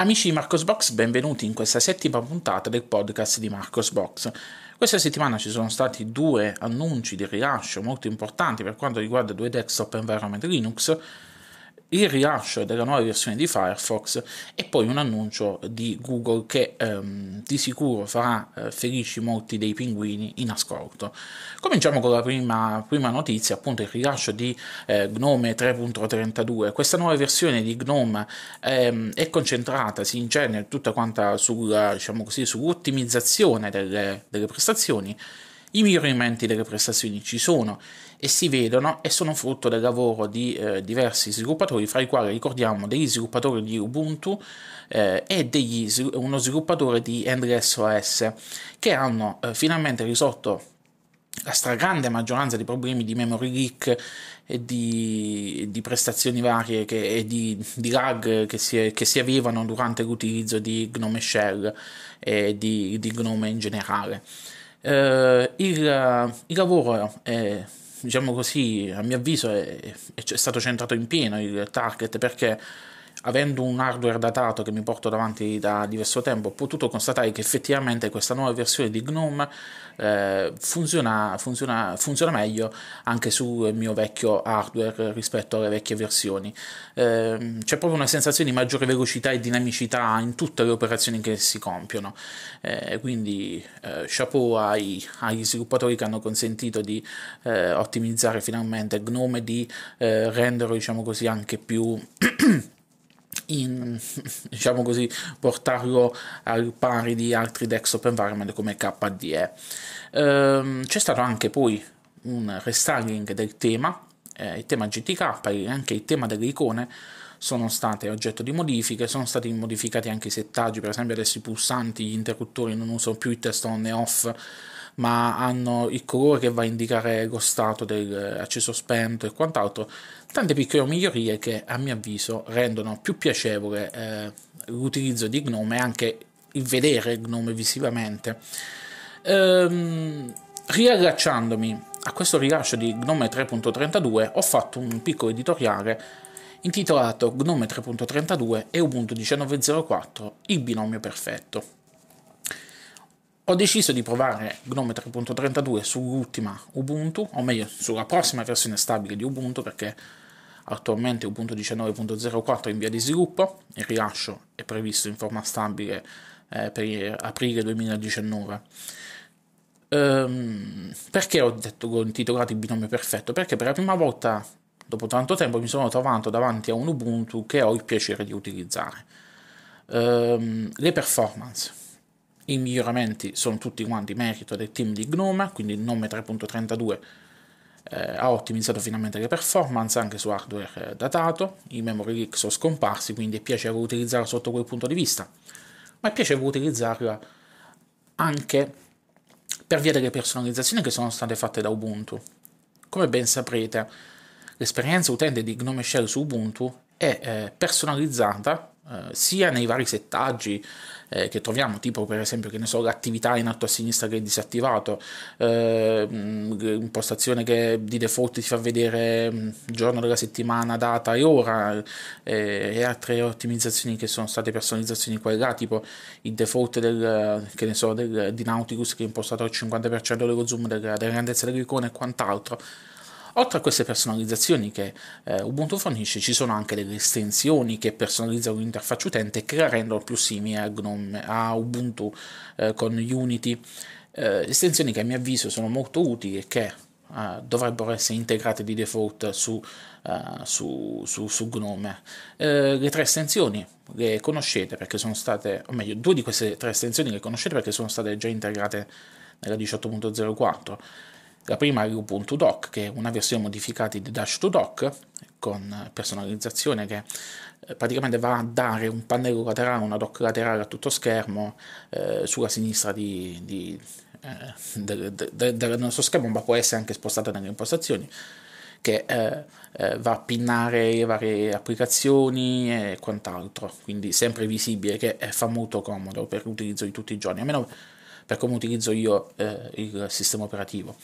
Amici di Marcosbox, benvenuti in questa settima puntata del podcast di Marcosbox. Questa settimana ci sono stati due annunci di rilascio molto importanti per quanto riguarda due desktop environment Linux il rilascio della nuova versione di Firefox e poi un annuncio di Google che ehm, di sicuro farà eh, felici molti dei pinguini in ascolto. Cominciamo con la prima, prima notizia, appunto il rilascio di eh, Gnome 3.32. Questa nuova versione di Gnome ehm, è concentrata, si incerne tutta quanta sul, diciamo così, sull'ottimizzazione delle, delle prestazioni i miglioramenti delle prestazioni ci sono e si vedono e sono frutto del lavoro di eh, diversi sviluppatori, fra i quali ricordiamo degli sviluppatori di Ubuntu eh, e degli, uno sviluppatore di Endless OS che hanno eh, finalmente risolto la stragrande maggioranza dei problemi di memory leak e di, di prestazioni varie che, e di, di lag che si, che si, avevano durante l'utilizzo di Gnome Shell e di, di Gnome in generale. Eh, il, il, lavoro è, diciamo così, a mio avviso è, è, stato centrato in pieno il target perché avendo un hardware datato che mi porto davanti da diverso tempo, ho potuto constatare che effettivamente questa nuova versione di GNOME eh, funziona, funziona, funziona, meglio anche sul mio vecchio hardware rispetto alle vecchie versioni. Eh, c'è proprio una sensazione di maggiore velocità e dinamicità in tutte le operazioni che si compiono. Eh, quindi eh, chapeau ai, agli sviluppatori che hanno consentito di eh, ottimizzare finalmente GNOME e di eh, renderlo, diciamo così, anche più in, diciamo così, portarlo al pari di altri desktop environment come KDE. Ehm, c'è stato anche poi un restyling del tema, eh, il tema GTK e anche il tema delle icone sono state oggetto di modifiche, sono stati modificati anche i settaggi, per esempio adesso i pulsanti, gli interruttori non usano più il test on e off, ma hanno il colore che va a indicare lo stato dell'acceso spento e quant'altro, tante piccole migliorie che a mio avviso rendono più piacevole eh, l'utilizzo di Gnome e anche il vedere Gnome visivamente. Ehm, riallacciandomi a questo rilascio di Gnome 3.32 ho fatto un piccolo editoriale intitolato Gnome 3.32 e Ubuntu 19.04 il binomio perfetto. Ho deciso di provare Gnome 3.32 sull'ultima Ubuntu, o meglio sulla prossima versione stabile di Ubuntu perché attualmente Ubuntu 19.04 è in via di sviluppo, il rilascio è previsto in forma stabile eh, per aprile 2019. Ehm, perché ho detto ho intitolato il binomio perfetto? Perché per la prima volta dopo tanto tempo mi sono trovato davanti a un Ubuntu che ho il piacere di utilizzare. Ehm, le performance i miglioramenti sono tutti quanti merito del team di Gnome, quindi il nome 3.32 eh, ha ottimizzato finalmente le performance anche su hardware eh, datato, i memory leak sono scomparsi, quindi è piacevole utilizzarla sotto quel punto di vista, ma è piacevole utilizzarla anche per via delle personalizzazioni che sono state fatte da Ubuntu. Come ben saprete, l'esperienza utente di Gnome Shell su Ubuntu è eh, personalizzata eh, sia nei vari settaggi eh, che troviamo, tipo per esempio che ne so, l'attività in alto a sinistra che è disattivato, eh, l'impostazione che di default ti fa vedere giorno della settimana, data e ora, eh, e altre ottimizzazioni che sono state personalizzazioni qua e là, tipo il default del, che ne so, del, di Nautilus che è impostato al 50% dello zoom, della, della grandezza dell'icona e quant'altro. Oltre a queste personalizzazioni che eh, Ubuntu fornisce, ci sono anche delle estensioni che personalizzano l'interfaccia utente che la rendono più simile a, Gnome, a Ubuntu eh, con Unity. Eh, estensioni che a mio avviso sono molto utili e che Uh, dovrebbero essere integrate di default su, uh, su, su, su Gnome. Uh, le tre estensioni le conoscete perché sono state, o meglio, due di queste tre estensioni le conoscete perché sono state già integrate nella 18.04. La prima è Ubuntu Dock, che è una versione modificata di Dash to Dock con personalizzazione che eh, praticamente va a dare un pannello laterale, una dock laterale a tutto schermo eh, sulla sinistra di, di, eh, del, del, del, nostro schermo, ma può essere anche spostata nelle impostazioni che eh, eh, va a pinnare le varie applicazioni e quant'altro, quindi sempre visibile che fa molto comodo per l'utilizzo di tutti i giorni, almeno per come utilizzo io eh, il sistema operativo.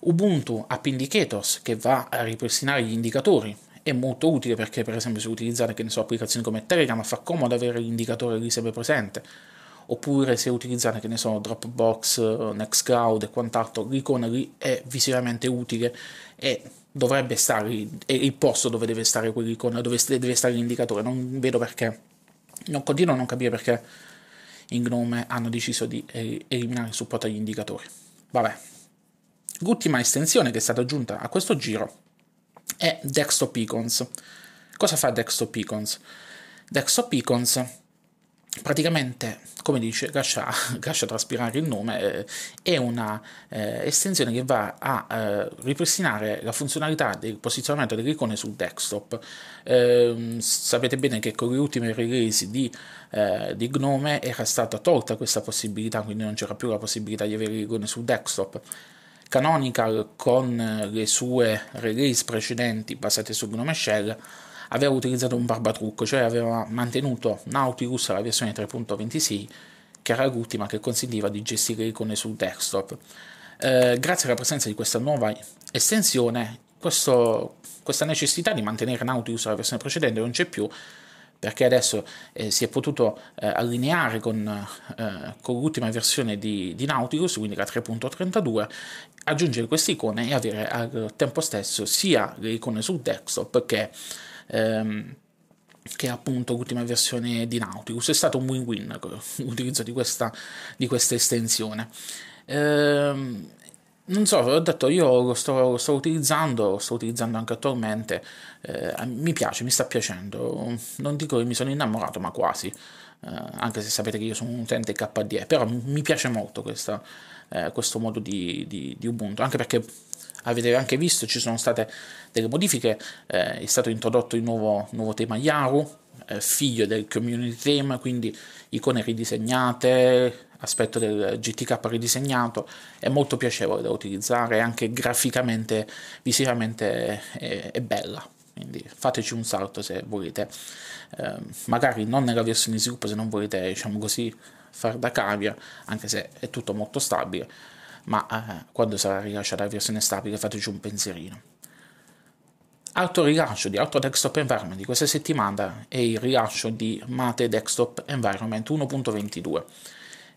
Ubuntu App Indicators che va a ripristinare gli indicatori. È molto utile perché per esempio se utilizzate che ne so, applicazioni come Telegram fa comodo avere l'indicatore lì sempre presente. Oppure se utilizzate che ne so Dropbox, Nextcloud e quant'altro l'icona lì è visivamente utile e dovrebbe stare è il posto dove deve stare quell'icona dove deve stare l'indicatore. Non vedo perché. Non continuo a non capire perché in Gnome hanno deciso di eliminare il supporto agli indicatori. Vabbè l'ultima estensione che è stata aggiunta a questo giro è Desktop Icons. Cosa fa Desktop Icons? Desktop Icons praticamente, come dice, lascia, lascia traspirare il nome, eh, è una eh, estensione che va a eh, ripristinare la funzionalità del posizionamento delle icone sul desktop. Ehm, sapete bene che con le ultime release di, eh, di, Gnome era stata tolta questa possibilità, quindi non c'era più la possibilità di avere le icone sul desktop. Canonical con le sue release precedenti basate su Gnome Shell aveva utilizzato un barbatrucco, cioè aveva mantenuto Nautilus alla versione 3.26 che era l'ultima che consentiva di gestire icone sul desktop. Eh, grazie alla presenza di questa nuova estensione, questo, questa necessità di mantenere Nautilus alla versione precedente non c'è più, perché adesso eh, si è potuto eh, allineare con, eh, con, l'ultima versione di, di, Nautilus, quindi la 3.32, aggiungere queste icone e avere al tempo stesso sia le icone sul desktop che, ehm, che appunto l'ultima versione di Nautilus. È stato un win-win l'utilizzo di questa, di questa estensione. Ehm, non so, ho detto io lo sto, lo sto, utilizzando, lo sto utilizzando anche attualmente, eh, mi piace, mi sta piacendo, non dico che mi sono innamorato, ma quasi, eh, anche se sapete che io sono un utente KDE, però mi piace molto questa, eh, questo modo di, di, di, Ubuntu, anche perché avete anche visto ci sono state delle modifiche, eh, è stato introdotto il nuovo, nuovo tema Yaru, eh, figlio del community theme, quindi icone ridisegnate, aspetto del GTK ridisegnato, è molto piacevole da utilizzare, anche graficamente, visivamente è, è bella, quindi fateci un salto se volete, eh, magari non nella versione di sviluppo se non volete, diciamo così, far da cavia, anche se è tutto molto stabile, ma eh, quando sarà rilasciata la versione stabile fateci un pensierino. Altro rilascio di Auto Desktop Environment di questa settimana è il rilascio di Mate Desktop Environment 1.22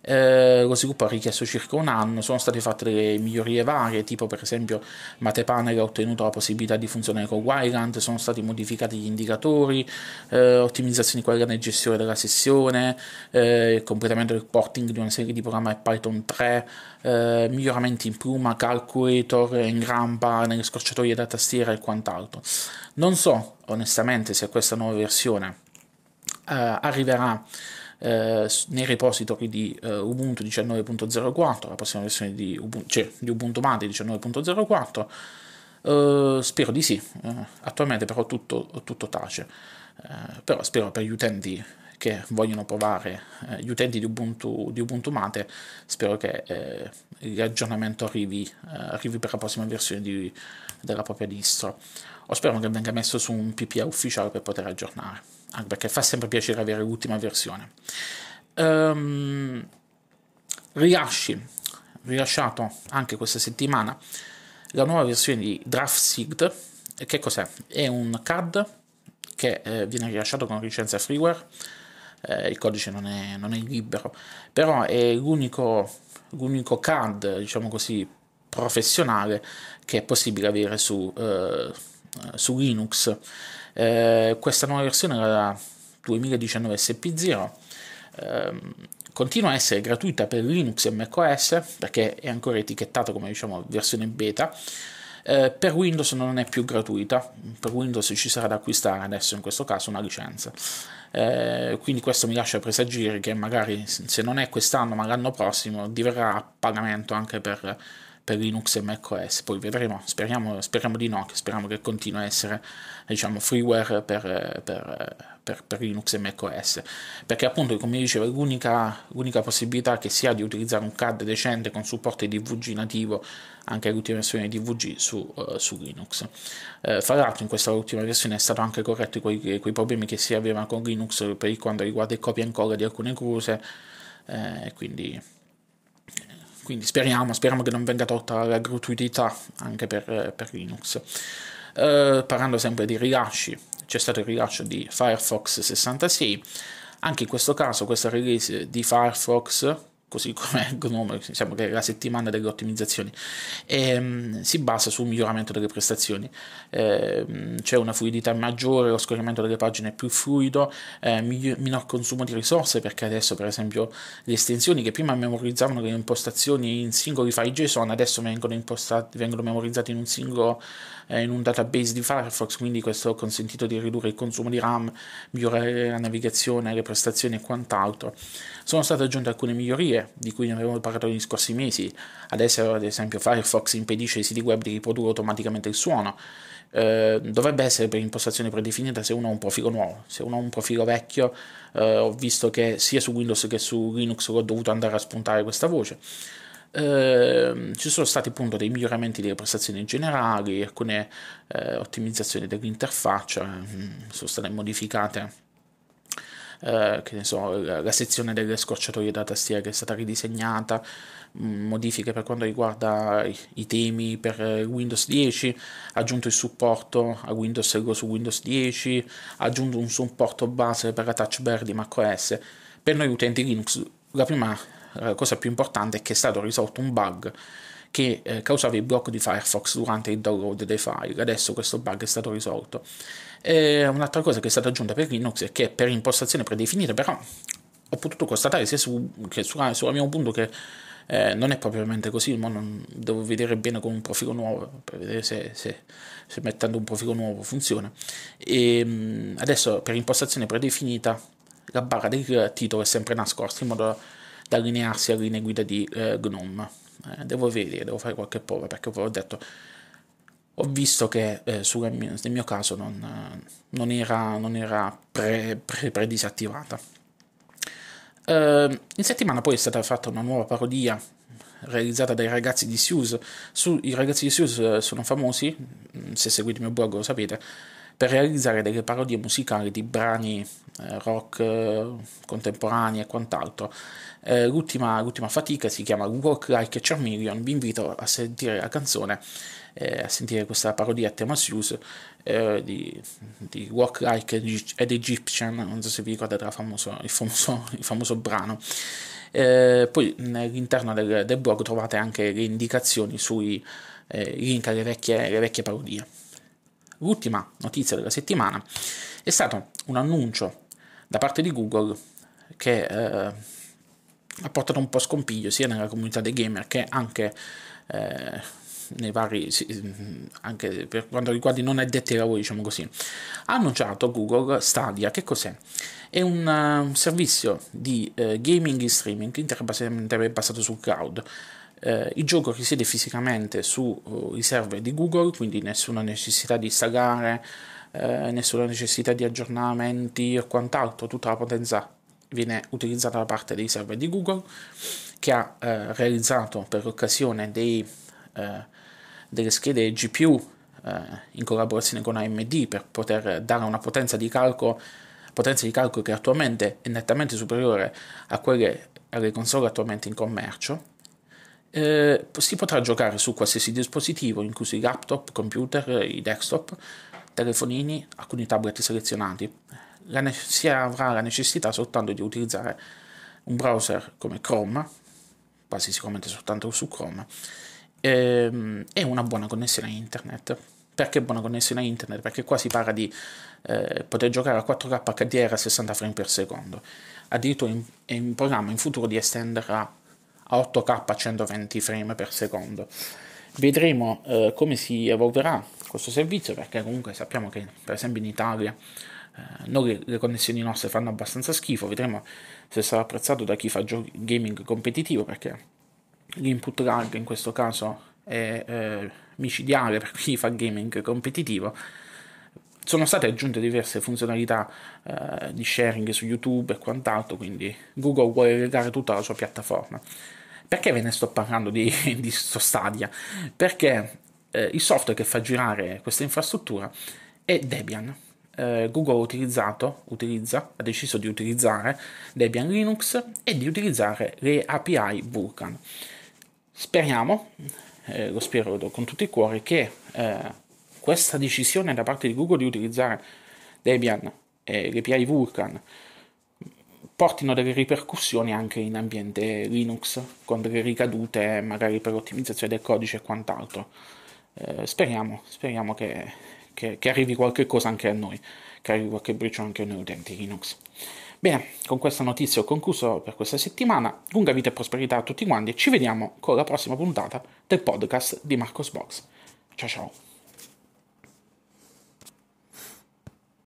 eh, lo sviluppo ha richiesto circa un anno, sono state fatte delle migliorie varie, tipo per esempio Matepanel ha ottenuto la possibilità di funzionare con Wayland, sono stati modificati gli indicatori, eh, ottimizzazioni quella nella gestione della sessione, eh, completamento del porting di una serie di programmi Python 3, eh, miglioramenti in Pluma, Calculator, in rampa, nelle scorciatoie da tastiera e quant'altro. Non so onestamente se questa nuova versione eh, arriverà eh, nei repository di eh, Ubuntu 19.04, la prossima versione di Ubuntu, cioè, di Ubuntu Mate 19.04. Uh, spero di sì, uh, attualmente però tutto, tutto tace, uh, però spero per gli utenti che vogliono provare, gli utenti di Ubuntu, di Ubuntu Mate, spero che l'aggiornamento arrivi, arrivi, per la prossima versione di, della propria distro, o spero che venga messo su un PPA ufficiale per poter aggiornare anche perché fa sempre piacere avere l'ultima versione. Um, rilasci, rilasciato anche questa settimana la nuova versione di DraftSig. Che cos'è? È un CAD che eh, viene rilasciato con licenza freeware. Eh, il codice non è, non è, libero, però è l'unico, l'unico CAD, diciamo così, professionale che è possibile avere su, eh, su Linux. Eh, questa nuova versione, la 2019 SP0, eh, continua a essere gratuita per Linux e macOS perché è ancora etichettata come diciamo versione beta. Eh, per Windows non è più gratuita, per Windows ci sarà da acquistare adesso in questo caso una licenza. Eh, quindi questo mi lascia presagire che magari se non è quest'anno ma l'anno prossimo diverrà a pagamento anche per per Linux e macOS, poi vedremo, speriamo, speriamo di no, speriamo che continui a essere diciamo, freeware per, per, per, per, Linux e macOS, perché appunto come dicevo l'unica, l'unica possibilità che si ha di utilizzare un CAD decente con supporto DVG nativo anche l'ultima versione di DVG su, uh, su Linux. Uh, fra l'altro in questa ultima versione è stato anche corretto quei, quei problemi che si avevano con Linux per quanto riguarda il copia e incolla di alcune cose, eh, quindi quindi speriamo, speriamo che non venga tolta la gratuità anche per, per Linux. Eh, parlando sempre di rilasci, c'è stato il rilascio di Firefox 66, anche in questo caso questa release di Firefox così come Gnome, diciamo che è la settimana delle ottimizzazioni, e, um, si basa sul miglioramento delle prestazioni. Eh, c'è una fluidità maggiore, lo scorrimento delle pagine è più fluido, eh, miglior, minor consumo di risorse, perché adesso per esempio le estensioni che prima memorizzavano le impostazioni in singoli file JSON, adesso vengono, vengono memorizzate in un singolo eh, in un database di Firefox, quindi questo ha consentito di ridurre il consumo di RAM, migliorare la navigazione, le prestazioni e quant'altro. Sono state aggiunte alcune migliorie di cui ne avevamo parlato negli scorsi mesi, adesso ad esempio Firefox impedisce ai siti web di riprodurre automaticamente il suono, eh, dovrebbe essere per impostazione predefinita se uno ha un profilo nuovo, se uno ha un profilo vecchio eh, ho visto che sia su Windows che su Linux ho dovuto andare a spuntare questa voce. Uh, ci sono stati appunto dei miglioramenti delle prestazioni generali, alcune uh, ottimizzazioni dell'interfaccia, mh, sono state modificate uh, che ne so, la, la, sezione delle scorciatoie da tastiera che è stata ridisegnata, mh, modifiche per quanto riguarda i, i, temi per Windows 10, ha aggiunto il supporto a Windows Hello su Windows 10, ha aggiunto un supporto base per la touch bar di macOS. Per noi utenti Linux la prima la cosa più importante è che è stato risolto un bug che eh, causava il blocco di Firefox durante il download dei file. Adesso questo bug è stato risolto. E un'altra cosa che è stata aggiunta per Linux è che per impostazione predefinita, però ho potuto constatare sia su, che sulla, sulla mio punto che eh, non è propriamente così, ma non, devo vedere bene con un profilo nuovo per vedere se, se, se mettendo un profilo nuovo funziona. E mh, adesso per impostazione predefinita la barra del titolo è sempre nascosta in modo da da allinearsi alle linee guida di eh, GNOME. Eh, devo vedere, devo fare qualche prova perché ho detto ho visto che eh, mio, nel mio caso non, non era, non era pre, pre, pre disattivata. Uh, in settimana poi è stata fatta una nuova parodia realizzata dai ragazzi di. Su, I ragazzi di Suse sono famosi, mm, se seguite il mio blog lo sapete, per realizzare delle parodie musicali di brani eh, rock eh, contemporanei e quant'altro. Eh, l'ultima, l'ultima, fatica si chiama Walk Like a Charmeleon, vi invito a sentire la canzone, eh, a sentire questa parodia a tema Suse eh, di, di, Walk Like an Egyptian, non so se vi ricordate famoso, il, famoso, il, famoso, brano. Eh, poi all'interno del, del, blog trovate anche le indicazioni sui link alle vecchie, alle vecchie parodie. L'ultima notizia della settimana è stato un annuncio da parte di Google che eh, ha portato un po' scompiglio sia nella comunità dei gamer che anche eh, nei vari sì, anche per quanto riguarda i non addetti ai lavori diciamo così. Ha annunciato Google Stadia. Che cos'è? è un uh, servizio di uh, gaming e streaming interamente basato sul cloud eh, il gioco risiede fisicamente sui uh, server di Google, quindi nessuna necessità di installare, eh, nessuna necessità di aggiornamenti o quant'altro, tutta la potenza viene utilizzata da parte dei server di Google, che ha eh, realizzato per l'occasione dei, eh, delle schede GPU eh, in collaborazione con AMD per poter dare una potenza di calcolo potenza di calcolo che attualmente è nettamente superiore a quelle alle console attualmente in commercio eh, si potrà giocare su qualsiasi dispositivo, inclusi laptop, computer, i desktop, telefonini, alcuni tablet selezionati. Ne- si avrà la necessità soltanto di utilizzare un browser come Chrome, quasi sicuramente soltanto su Chrome, ehm, e una buona connessione a internet. Perché buona connessione a internet? Perché qua si parla di eh, poter giocare a 4K HDR a 60 frame per secondo. Addirittura in, in programma in futuro di estendere a a 8K a 120 frame per secondo. Vedremo eh, come si evolverà questo servizio perché comunque sappiamo che per esempio in Italia eh, noi le connessioni nostre fanno abbastanza schifo, vedremo se sarà apprezzato da chi fa gaming competitivo perché l'input lag in questo caso è eh, micidiale per chi fa gaming competitivo sono state aggiunte diverse funzionalità eh, di sharing su YouTube e quant'altro, quindi Google vuole legare tutta la sua piattaforma. Perché ve ne sto parlando di, di sto Stadia? Perché eh, il software che fa girare questa infrastruttura è Debian. Eh, Google ha utilizzato, utilizza, ha deciso di utilizzare Debian Linux e di utilizzare le API Vulkan. Speriamo, eh, lo spero con tutto il cuore, che eh, questa decisione da parte di Google di utilizzare Debian e l'API Vulkan portino delle ripercussioni anche in ambiente Linux, con delle ricadute magari per l'ottimizzazione del codice e quant'altro. Eh, speriamo, speriamo che, che, che, arrivi qualche cosa anche a noi, che arrivi qualche briciolo anche a noi utenti Linux. Bene, con questa notizia ho concluso per questa settimana. Lunga vita e prosperità a tutti quanti e ci vediamo con la prossima puntata del podcast di Marcos Box. Ciao ciao.